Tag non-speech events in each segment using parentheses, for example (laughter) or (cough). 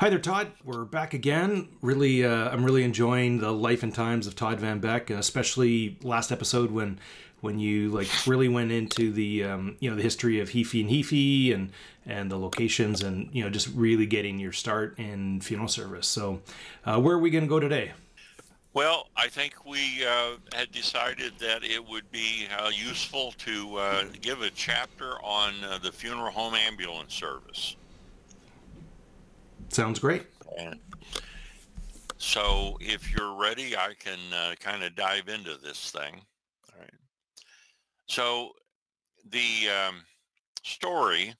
Hi there, Todd. We're back again. Really, uh, I'm really enjoying the life and times of Todd Van Beck, especially last episode when when you like really went into the um, you know the history of Heafey and Heafey and and the locations and you know just really getting your start in funeral service. So, uh, where are we going to go today? Well, I think we uh, had decided that it would be uh, useful to uh, give a chapter on uh, the funeral home ambulance service. Sounds great. And so if you're ready, I can uh, kind of dive into this thing. All right. So the um, story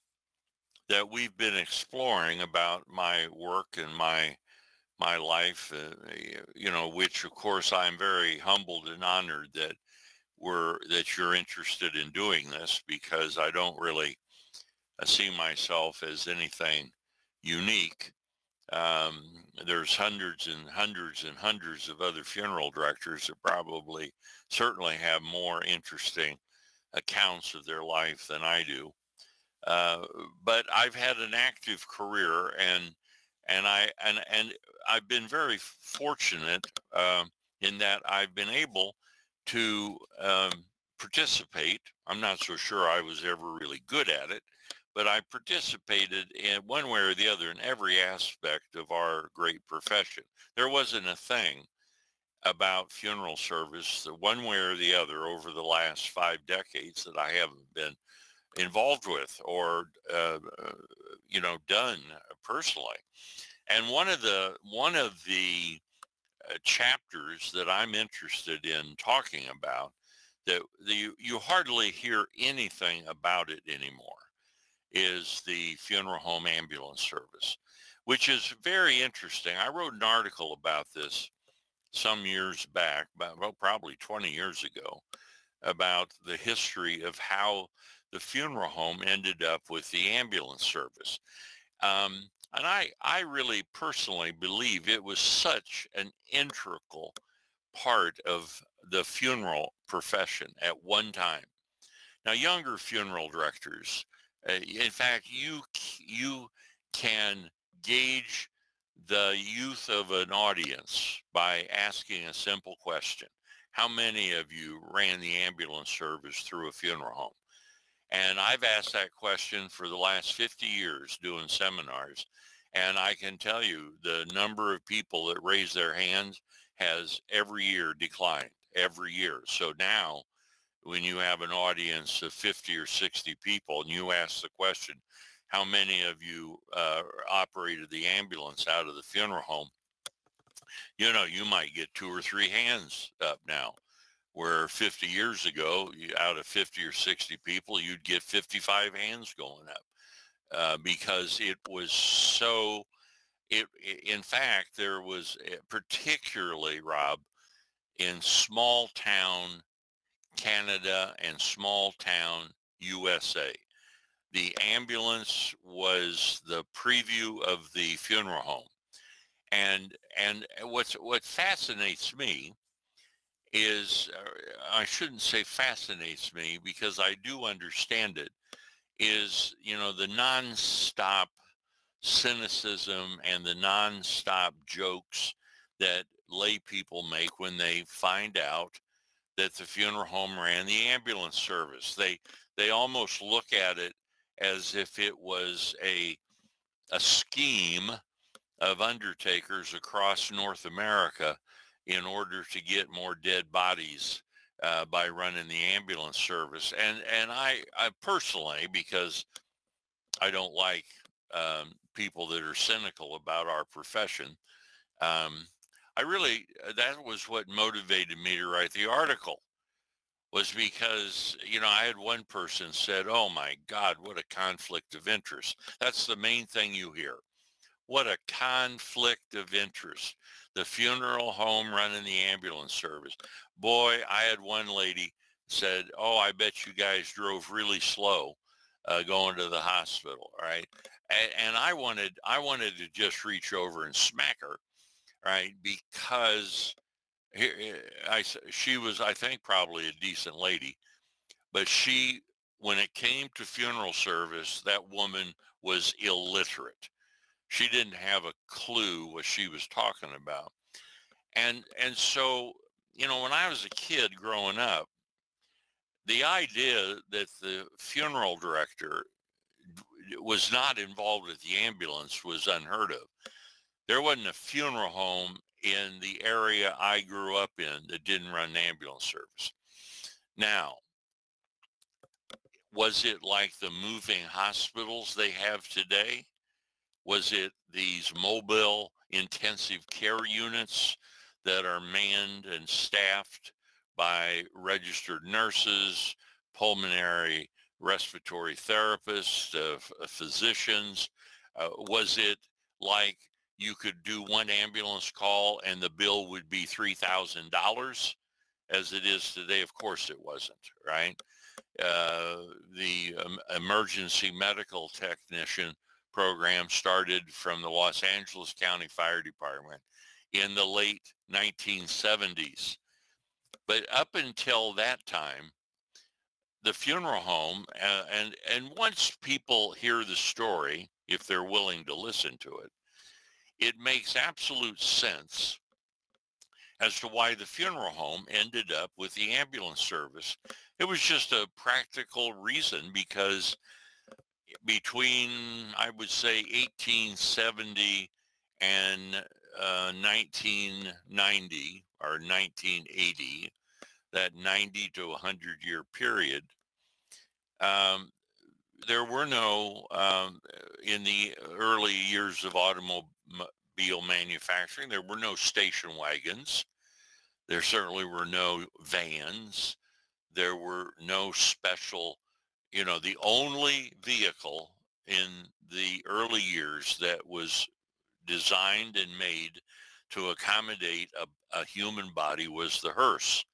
that we've been exploring about my work and my my life, uh, you know, which of course I'm very humbled and honored that we're that you're interested in doing this because I don't really uh, see myself as anything unique um, there's hundreds and hundreds and hundreds of other funeral directors that probably certainly have more interesting accounts of their life than I do. Uh, but I've had an active career and and I and and I've been very fortunate um, in that I've been able to um, participate. I'm not so sure I was ever really good at it, but I participated in one way or the other in every aspect of our great profession. There wasn't a thing about funeral service one way or the other over the last five decades that I haven't been involved with or uh, uh, you know done personally. And one of the one of the uh, chapters that I'm interested in talking about that the, you hardly hear anything about it anymore is the funeral home ambulance service, which is very interesting. I wrote an article about this some years back, about, well, probably 20 years ago, about the history of how the funeral home ended up with the ambulance service. Um, and I, I really personally believe it was such an integral part of the funeral profession at one time. Now, younger funeral directors Uh, in fact, you you can gauge the youth of an audience by asking a simple question. How many of you ran the ambulance service through a funeral home? And I've asked that question for the last 50 years doing seminars. And I can tell you the number of people that raise their hands has every year declined every year. So now when you have an audience of 50 or 60 people and you ask the question, how many of you uh, operated the ambulance out of the funeral home? You know, you might get two or three hands up now, where 50 years ago, out of 50 or 60 people, you'd get 55 hands going up uh, because it was so, it, in fact, there was eh, particularly, Rob, in small town Canada, and small town USA. The ambulance was the preview of the funeral home. And and what's what fascinates me is uh, I shouldn't say fascinates me because I do understand it is you know the nonstop cynicism and the nonstop jokes that lay people make when they find out that the funeral home ran the ambulance service. They they almost look at it as if it was a a scheme of undertakers across North America in order to get more dead bodies uh, by running the ambulance service. And and I, I personally, because I don't like um, people that are cynical about our profession, um, I really, uh, that was what motivated me to write the article was because, you know, I had one person said, oh my God, what a conflict of interest. That's the main thing you hear. What a conflict of interest. The funeral home running the ambulance service. Boy, I had one lady said, oh, I bet you guys drove really slow uh, going to the hospital, right? And, and I wanted, I wanted to just reach over and smack her right? Because here I, she was, I think, probably a decent lady, but she, when it came to funeral service, that woman was illiterate. she didn't have a clue what she was talking about. And and so, you know, when I was a kid growing up, the idea that the funeral director was not involved with the ambulance was unheard of. There wasn't a funeral home in the area I grew up in that didn't run an ambulance service. Now, was it like the moving hospitals they have today? Was it these mobile intensive care units that are manned and staffed by registered nurses, pulmonary respiratory therapists, uh, physicians? Uh, was it like you could do one ambulance call and the bill would be $3,000 as it is today? Of course it wasn't, right? Uh, the um, emergency medical technician program started from the Los Angeles County Fire Department in the late 1970s. But up until that time, the funeral home, uh, and, and once people hear the story, if they're willing to listen to it, it makes absolute sense as to why the funeral home ended up with the ambulance service. It was just a practical reason because between, I would say, 1870 and uh, 1990 or 1980, that 90 to 100 year period, um, there were no, um, in the early years of automobile manufacturing, there were no station wagons. There certainly were no vans. There were no special you know, the only vehicle in the early years that was designed and made to accommodate a, a human body was the hearse.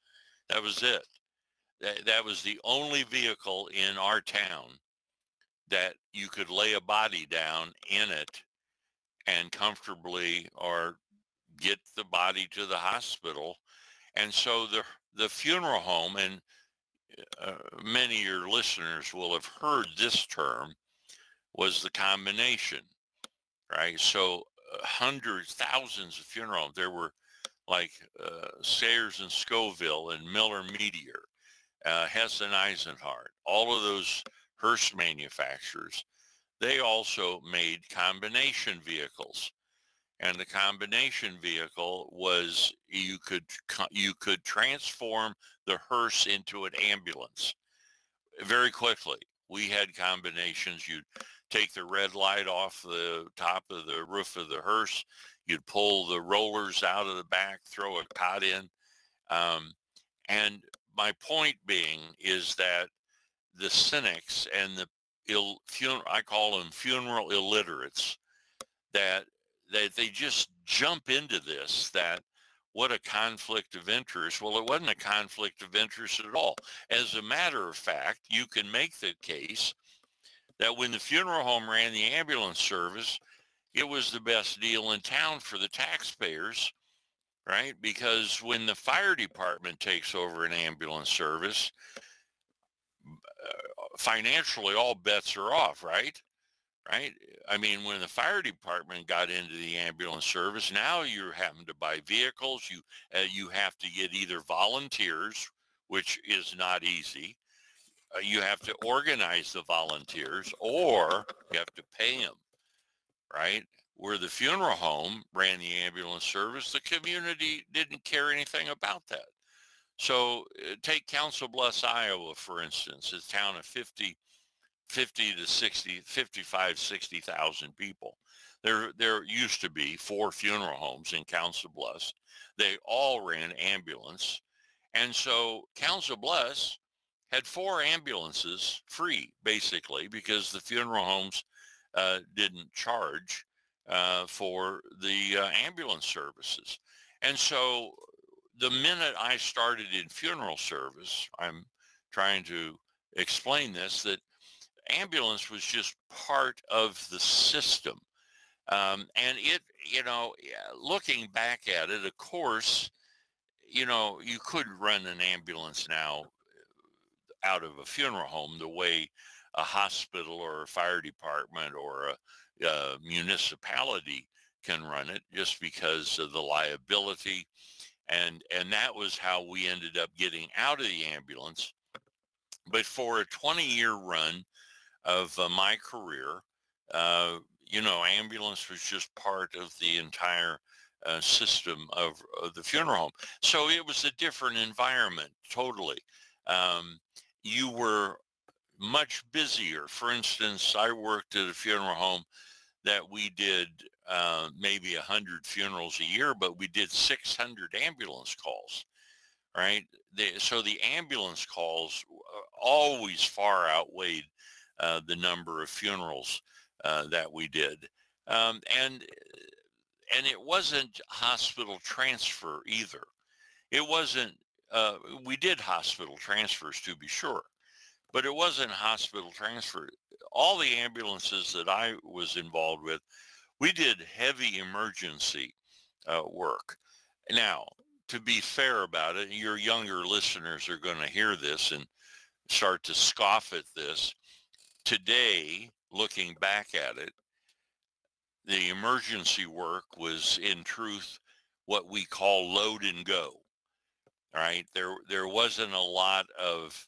That was it. That, that was the only vehicle in our town that you could lay a body down in it and comfortably or get the body to the hospital. And so the the funeral home and uh, many of your listeners will have heard this term was the combination, right? So uh, hundreds, thousands of funerals. There were like uh, Sayers and Scovill and Miller Meteor, uh, Hess and Eisenhardt, all of those hearse manufacturers. They also made combination vehicles and the combination vehicle was you could you could transform the hearse into an ambulance very quickly. We had combinations. You'd take the red light off the top of the roof of the hearse. You'd pull the rollers out of the back, throw a cot in. Um, and my point being is that the cynics and the Ill, I call them funeral illiterates that that they just jump into this that what a conflict of interest. Well, it wasn't a conflict of interest at all. As a matter of fact, you can make the case that when the funeral home ran the ambulance service, it was the best deal in town for the taxpayers, right? Because when the fire department takes over an ambulance service, financially all bets are off, right? right? I mean, when the fire department got into the ambulance service, now you're having to buy vehicles. You uh, you have to get either volunteers, which is not easy. Uh, you have to organize the volunteers, or you have to pay them, right? Where the funeral home ran the ambulance service, the community didn't care anything about that. So uh, take Council Bluffs, Iowa, for instance, a town of 50 50 to 60, 55, 60,000 people. There, there used to be four funeral homes in Council Bluffs. They all ran ambulance. And so Council Bluffs had four ambulances free, basically, because the funeral homes uh, didn't charge uh, for the uh, ambulance services. And so the minute I started in funeral service, I'm trying to explain this, that ambulance was just part of the system. Um, and it, you know, looking back at it, of course, you know, you could run an ambulance now uh, out of a funeral home the way a hospital or a fire department or a uh, municipality can run it just because of the liability. And, and that was how we ended up getting out of the ambulance. But for a 20 year run of uh, my career, uh, you know, ambulance was just part of the entire uh, system of, of, the funeral home. So it was a different environment, totally. Um, you were much busier. For instance, I worked at a funeral home that we did uh, maybe 100 funerals a year, but we did 600 ambulance calls, right? The, so the ambulance calls uh, always far outweighed uh, the number of funerals uh, that we did. Um, and and it wasn't hospital transfer either. It wasn't. Uh, we did hospital transfers to be sure, but it wasn't hospital transfer. All the ambulances that I was involved with, we did heavy emergency uh, work. Now, to be fair about it, your younger listeners are going to hear this and start to scoff at this. Today, looking back at it, the emergency work was in truth what we call load and go. Right? There there wasn't a lot of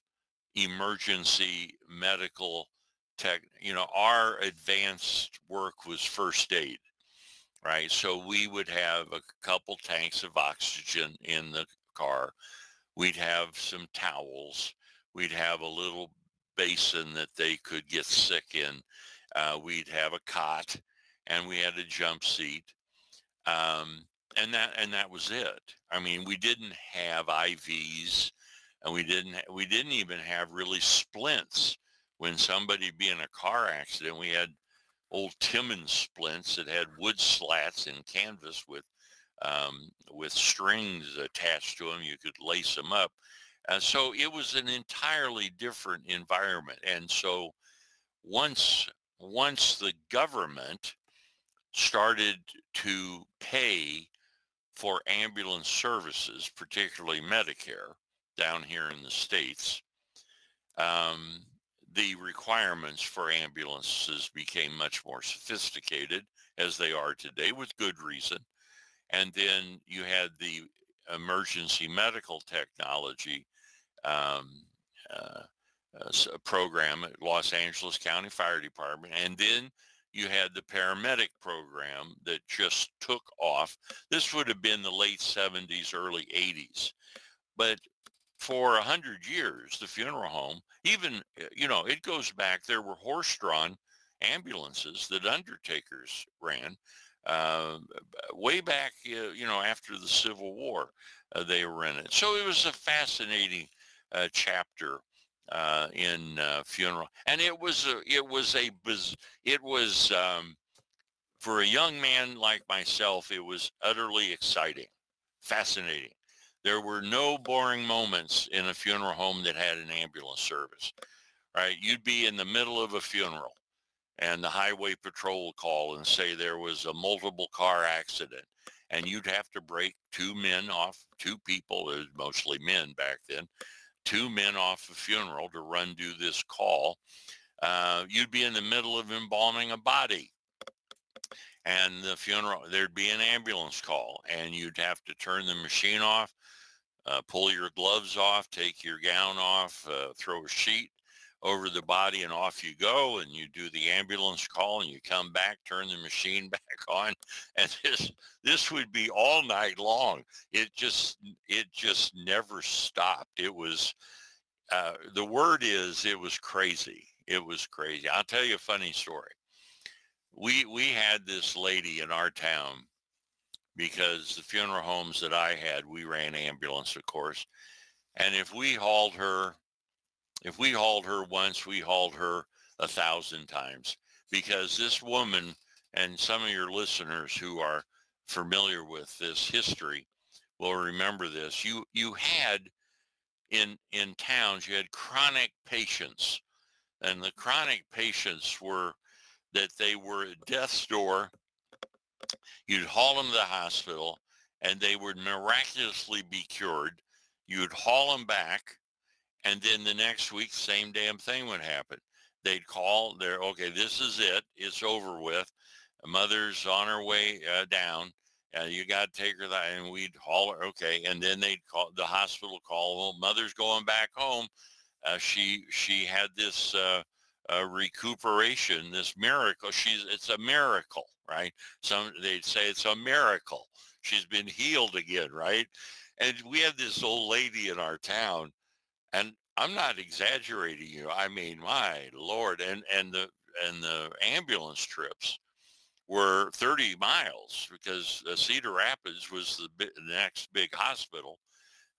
emergency medical tech, you know, our advanced work was first aid. Right? So we would have a couple tanks of oxygen in the car. We'd have some towels. We'd have a little basin that they could get sick in. Uh, we'd have a cot and we had a jump seat. Um, and that and that was it. I mean, we didn't have IVs, and we didn't we didn't even have really splints. When somebody be in a car accident, we had old Timmons splints that had wood slats and canvas with um, with strings attached to them. You could lace them up. Uh, so it was an entirely different environment. And so once once the government started to pay for ambulance services, particularly Medicare down here in the States, um, the requirements for ambulances became much more sophisticated as they are today with good reason. And then you had the emergency medical technology um, uh, uh, program at Los Angeles County Fire Department. And then you had the paramedic program that just took off. This would have been the late 70s, early 80s. But for a 100 years, the funeral home, even, eh, you know, it goes back, there were horse-drawn ambulances that undertakers ran. Uh, way back, uh, you know, after the Civil War, uh, they were in it. So it was a fascinating uh, chapter uh, in uh, funeral, and it was a, it was a it was um, for a young man like myself, it was utterly exciting, fascinating. There were no boring moments in a funeral home that had an ambulance service. Right, you'd be in the middle of a funeral, and the highway patrol call and say there was a multiple car accident and you'd have to break two men off, two people, it was mostly men back then, two men off a funeral to run do this call. Uh, you'd be in the middle of embalming a body and the funeral, there'd be an ambulance call and you'd have to turn the machine off, uh, pull your gloves off, take your gown off, uh, throw a sheet over the body and off you go and you do the ambulance call and you come back turn the machine (laughs) back on and this this would be all night long. It just it just never stopped. It was uh, the word is it was crazy. It was crazy. I'll tell you a funny story we we had this lady in our town because the funeral homes that i had we ran ambulance of course and if we hauled her if we hauled her once, we hauled her a thousand times because this woman and some of your listeners who are familiar with this history will remember this. You you had in in towns you had chronic patients and the chronic patients were that they were at death's door. You'd haul them to the hospital and they would miraculously be cured. You'd haul them back and then the next week, same damn thing would happen. they'd call. They're okay. This is it. It's over with. mother's on her way uh, down. Uh, you got to take her that, and we'd haul her. Okay, and then they'd call the hospital. Call. Well, mother's going back home. Uh, she she had this uh, uh, recuperation, this miracle. She's it's a miracle, right? Some they'd say it's a miracle. She's been healed again, right? And we had this old lady in our town, and I'm not exaggerating you. I mean, my lord, and and the and the ambulance trips were 30 miles because uh, Cedar Rapids was the, the next big hospital.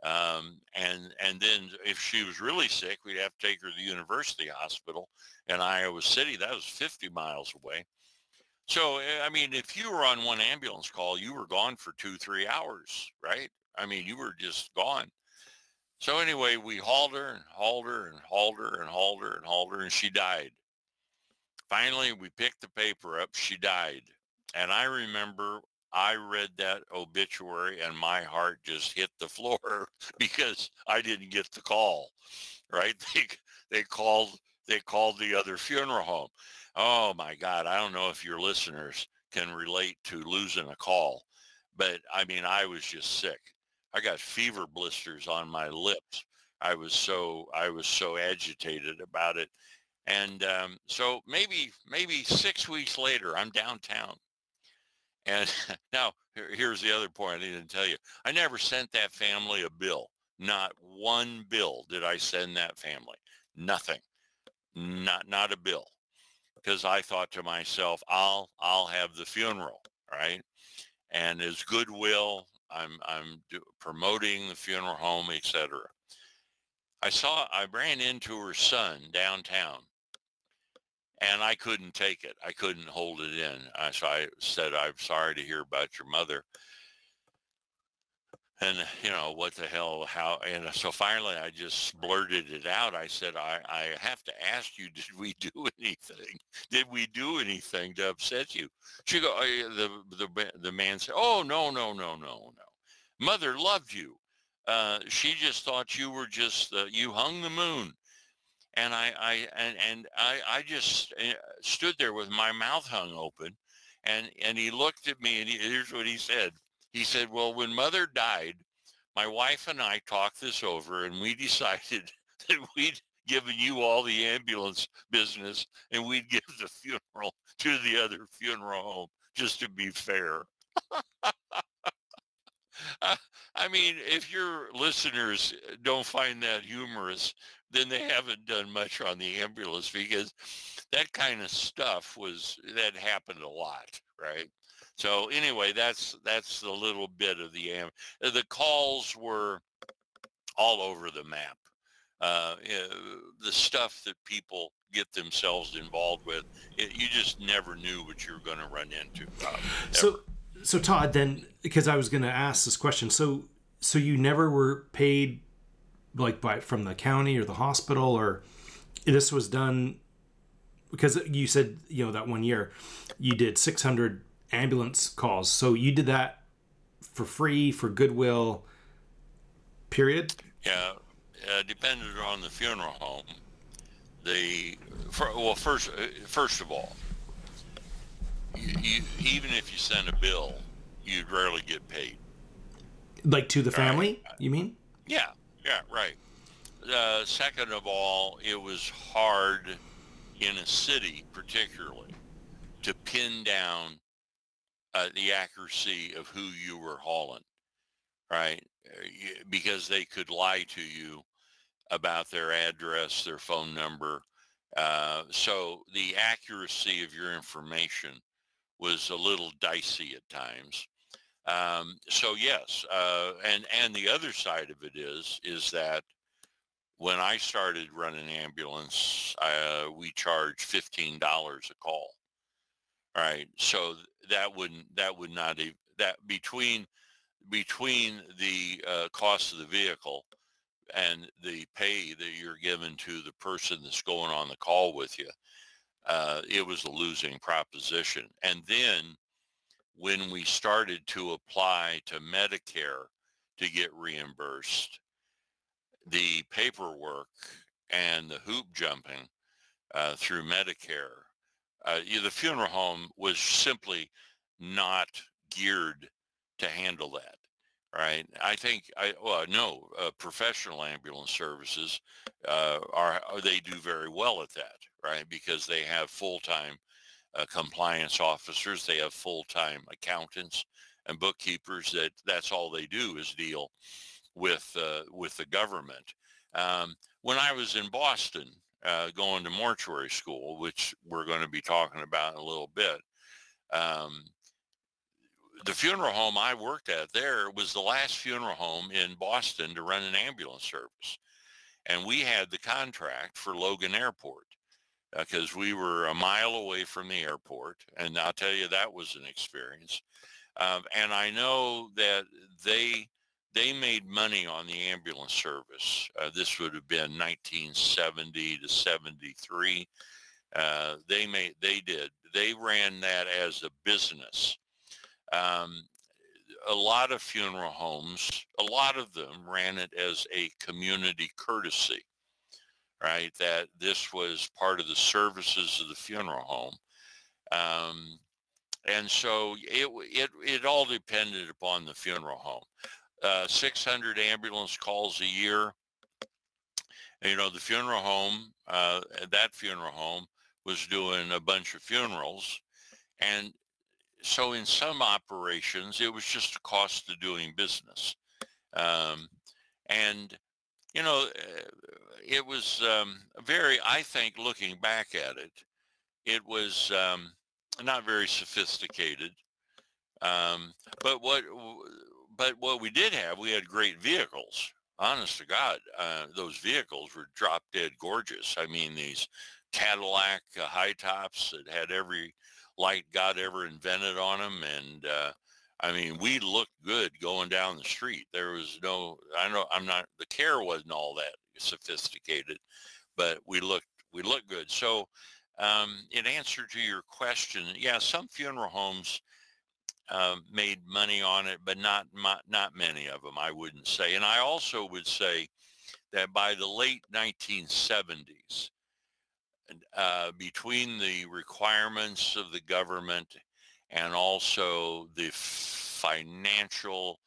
Um, and and then if she was really sick, we'd have to take her to the university hospital in Iowa City. That was 50 miles away. So eh, I mean, if you were on one ambulance call, you were gone for two, three hours, right? I mean, you were just gone. So anyway, we hauled her and hauled her and hauled her and hauled her and hauled her, and she died. Finally, we picked the paper up. She died. And I remember I read that obituary and my heart just hit the (laughs) floor because I didn't get the call, right? (laughs) They, they called, they called the other funeral home. Oh my God. I don't know if your listeners can relate to losing a call, but I mean, I was just sick. I got fever blisters on my lips. I was so, I was so agitated about it. And um, so maybe maybe six weeks later, I'm downtown. And (laughs) now here's the other point I didn't tell you. I never sent that family a bill. Not one bill did I send that family. Nothing. Not not a bill. Because I thought to myself, I'll I'll have the funeral, right? And as goodwill, I'm I'm do, promoting the funeral home, etc. I saw I ran into her son downtown and I couldn't take it. I couldn't hold it in. I, so I said, I'm sorry to hear about your mother. And, you know, what the hell, how, and so finally I just blurted it out. I said, I, I have to ask you, (laughs) did we do anything? Did we do anything to upset you? She go, uh, the, the, the man said, oh, no, no, no, no, no. Mother loved you. Uh, she just thought you were just, uh, you hung the moon and I, I and, and I, I just eh, stood there with my mouth hung open, and and he looked at me and he, here's what he said. He said, "Well, when Mother died, my wife and I talked this over, and we (laughs) decided that we'd given you all the ambulance business, and we'd (laughs) give the funeral to the other funeral home just to be fair." (laughs) I mean, if your listeners don't find that humorous, then they haven't done much on the ambulance because that kind of stuff was that happened a lot, right? So anyway, that's that's the little bit of the am. The calls were all over the map. Uh, the stuff that people get themselves involved with, it, you just never knew what you were going to run into. Uh, so, so Todd, then because I was going to ask this question, so so you never were paid like by from the county or the hospital or this was done because you said you know that one year you did 600 ambulance calls. So you did that for free for goodwill period? Yeah uh, depended on the funeral home. The for, well first first of all you, you, even if you send a bill you'd rarely get paid. Like to the family right? you mean? Yeah yeah, right. Uh, second of all, it was hard in a city, particularly, to pin down uh, the accuracy of who you were hauling, right? Uh, because they could lie to you about their address, their phone number. Uh, so the accuracy of your information was a little dicey at times. Um, so yes, uh, and and the other side of it is is that when I started running ambulance, uh, we charged fifteen dollars a call. Right, so that wouldn't that would not even that between between the uh, cost of the vehicle and the pay that you're given to the person that's going on the call with you, uh, it was a losing proposition. And then when we started to apply to Medicare to get reimbursed, the paperwork and the hoop jumping uh, through Medicare. Uh, the funeral home was simply not geared to handle that right? I think I well no uh, professional ambulance services uh, are they do very well at that, right? Because they have full time uh, compliance officers, they have full time accountants and bookkeepers. That that's all they do is deal with uh, with the government. Um, when I was in Boston, uh, going to mortuary school, which we're going to be talking about in a little bit. Um, the funeral home I worked at there was the last funeral home in Boston to run an ambulance service. And we had the contract for Logan Airport because uh, we were a mile away from the airport. And I'll tell you, that was an experience. Um, and I know that they they made money on the ambulance service. Uh, this would have been 1970 to 73. Uh, they made they did they ran that as a business um, a lot of funeral homes, a lot of them ran it as a community courtesy, right? That this was part of the services of the funeral home. Um, and so it, it, it all depended upon the funeral home. Uh, 600 ambulance calls a year. You know, the funeral home, uh, that funeral home was doing a bunch of funerals and so in some operations, it was just a cost of doing business. Um, and, you know, eh, it was um, very, I think, looking back at it, it was um, not very sophisticated. Um, but what, but what we did have, we had great vehicles. Honest to God, uh, those vehicles were drop dead gorgeous. I mean, these Cadillac uh, high tops that had every light God ever invented on them. And uh, I mean, we looked good going down the street. There was no, I know I'm not, the care wasn't all that sophisticated, but we looked, we looked good. So um, in answer to your question, yeah, some funeral homes uh, made money on it, but not, not, not many of them, I wouldn't say. And I also would say that by the late 1970s, uh, between the requirements of the government and also the financial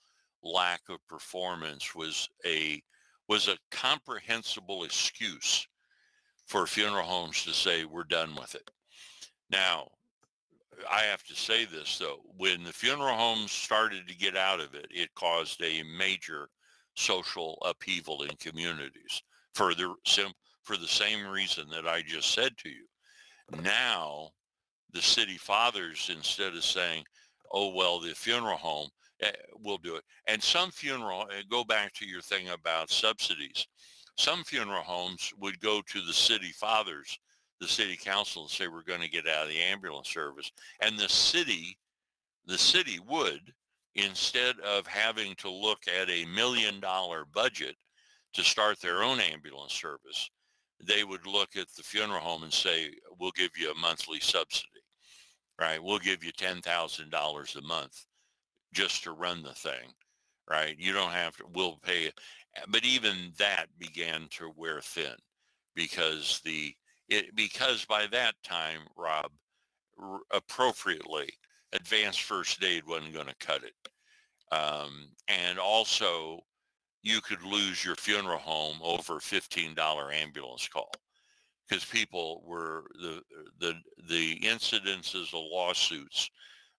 lack of performance was a was a comprehensible excuse for funeral homes to say we're done with it. Now, I have to say this though, when the funeral homes started to get out of it, it caused a major social upheaval in communities for the for the same reason that I just said to you. Now, the city fathers, instead of saying, oh, well, the funeral home eh, will do it. And some funeral, eh, go back to your thing about subsidies. Some funeral homes would go to the city fathers, the city council and say, we're going to get out of the ambulance service. And the city, the city would, instead of having to look at a million dollar budget to start their own ambulance service, they would look at the funeral home and say, we'll give you a monthly subsidy, right? We'll give you $10,000 a month just to run the thing, right? You don't have to, we'll pay it. But even that began to wear thin because the, it, because by that time, Rob, r- appropriately, advanced first aid wasn't going to cut it. Um, and also you could lose your funeral home over a $15 ambulance call because people were the the the incidences of lawsuits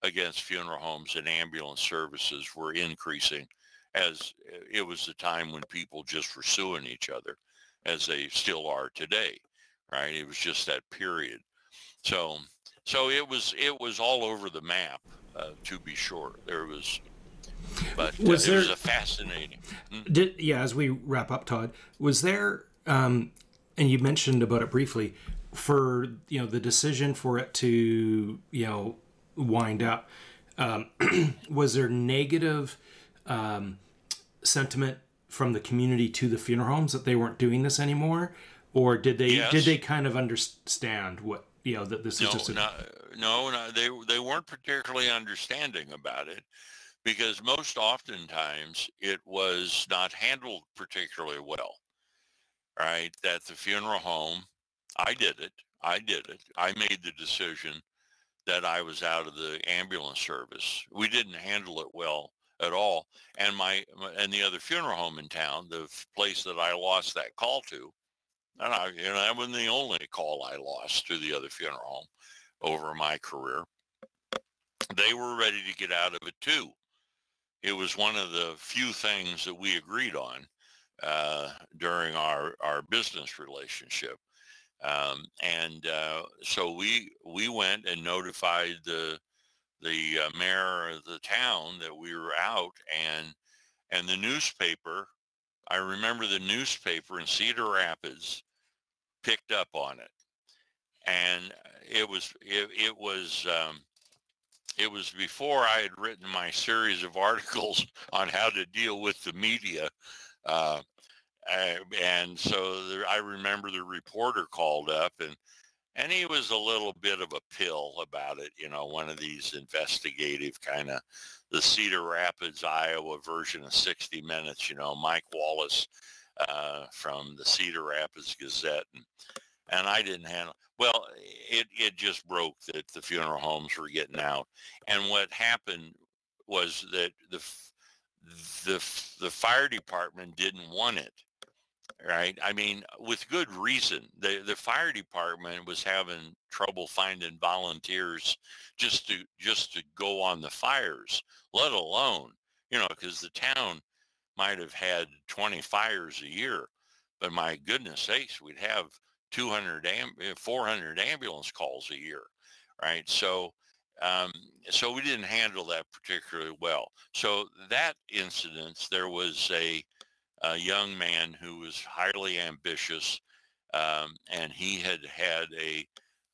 against funeral homes and ambulance services were increasing as it was the time when people just were suing each other as they still are today right it was just that period so so it was it was all over the map uh, to be sure there was but uh, was there, was a fascinating. Hmm? Did, yeah, as we wrap up, Todd, was there, um, and you mentioned about it briefly, for you know the decision for it to you know wind up. Um, (clears throat) was there negative um, sentiment from the community to the funeral homes that they weren't doing this anymore, or did they yes. did they kind of understand what you know that this no, is just a... no, no, no, they they weren't particularly understanding about it because most oftentimes it was not handled particularly well, right? That the funeral home, I did it. I did it. I made the decision that I was out of the ambulance service. We didn't handle it well at all. And my and the other funeral home in town, the place that I lost that call to, and I, you know, that wasn't the only call I lost to the other funeral home over my career. They were ready to get out of it too. It was one of the few things that we agreed on uh, during our, our business relationship. Um, and uh, so we we went and notified the the uh, mayor of the town that we were out, and and the newspaper. I remember the newspaper in Cedar Rapids picked up on it, and it was it, it was um, it was before I had written my series of articles (laughs) on how to deal with the media. Uh, and so I remember the reporter called up and and he was a little bit of a pill about it, you know, one of these investigative kind of the Cedar Rapids, Iowa version of 60 Minutes, you know, Mike Wallace uh, from the Cedar Rapids Gazette. And, and I didn't handle, well, it, it just broke that the funeral homes were getting out. And what happened was that the, the, the fire department didn't want it right? I mean, with good reason. The the fire department was having trouble finding volunteers just to just to go on the fires, let alone, you know, because the town might have had 20 fires a year, but my goodness sakes, we'd have 200 am- eh, 400 ambulance calls a year, right? So um, so we didn't handle that particularly well. So that incident, there was a a young man who was highly ambitious, um, and he had had a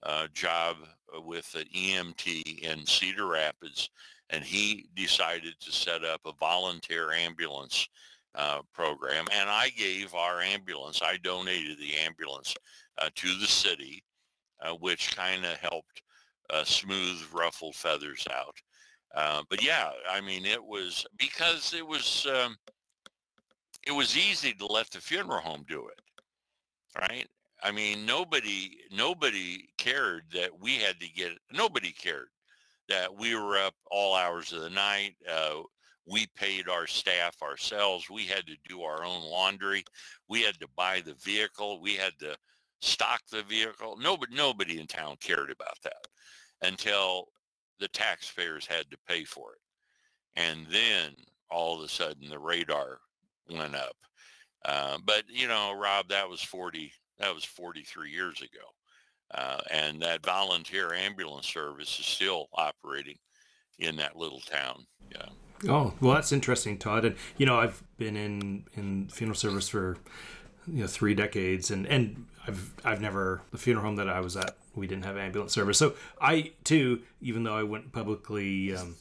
uh, job with an EMT in Cedar Rapids, and he decided to set up a volunteer ambulance uh, program. And I gave our ambulance, I donated the ambulance uh, to the city, uh, which kind of helped uh, smooth ruffled feathers out. Uh, but yeah, I mean, it was because it was. Um, it was easy to let the funeral home do it, right? I mean, nobody nobody cared that we had to get. Nobody cared that we were up all hours of the night. Uh, we paid our staff ourselves. We had to do our own laundry. We had to buy the vehicle. We had to stock the vehicle. Nobody nobody in town cared about that until the taxpayers had to pay for it. And then all of a sudden the radar went up. Uh, but you know, Rob, that was 40, that was 43 years ago. Uh, and that volunteer ambulance service is still operating in that little town. Yeah. Oh, well, that's interesting, Todd. And, you know, I've been in, in funeral service for, you know, three decades and, and I've, I've never, the funeral home that I was at, we didn't have ambulance service. So I too, even though I wouldn't publicly um,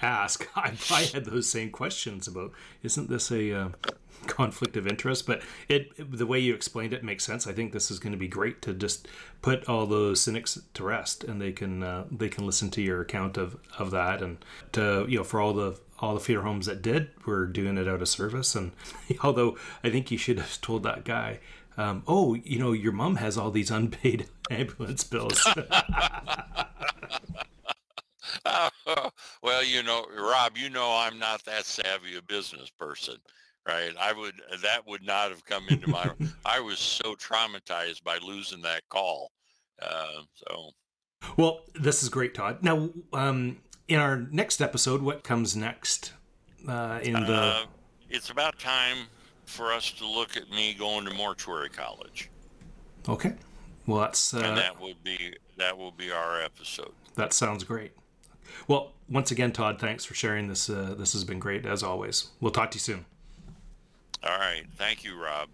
ask, (laughs) I, I, had those same questions about, isn't this a uh, conflict of interest? But it, the way you explained it makes sense. I think this is going to be great to just put all those cynics to rest, and they can uh, they can listen to your account of of that, and to you know for all the all the funeral homes that did were doing it out of service. And (laughs) although I think you should have told that guy um, oh, you know, your mom has all these unpaid (laughs) ambulance bills. (laughs) (laughs) well, you know, Rob, you know, I'm not that savvy a business person, right? I would, that would not have come into my, I was so traumatized by losing that call. Uh, so. Well, this is great, Todd. Now, um, in our next episode, what comes next uh, in the? Uh, it's about time for us to look at me going to mortuary college. Okay. Well, that's uh, and that would be that will be our episode. That sounds great. Well, once again, Todd, thanks for sharing this. Uh, this has been great as always. We'll talk to you soon. All right. Thank you, Rob.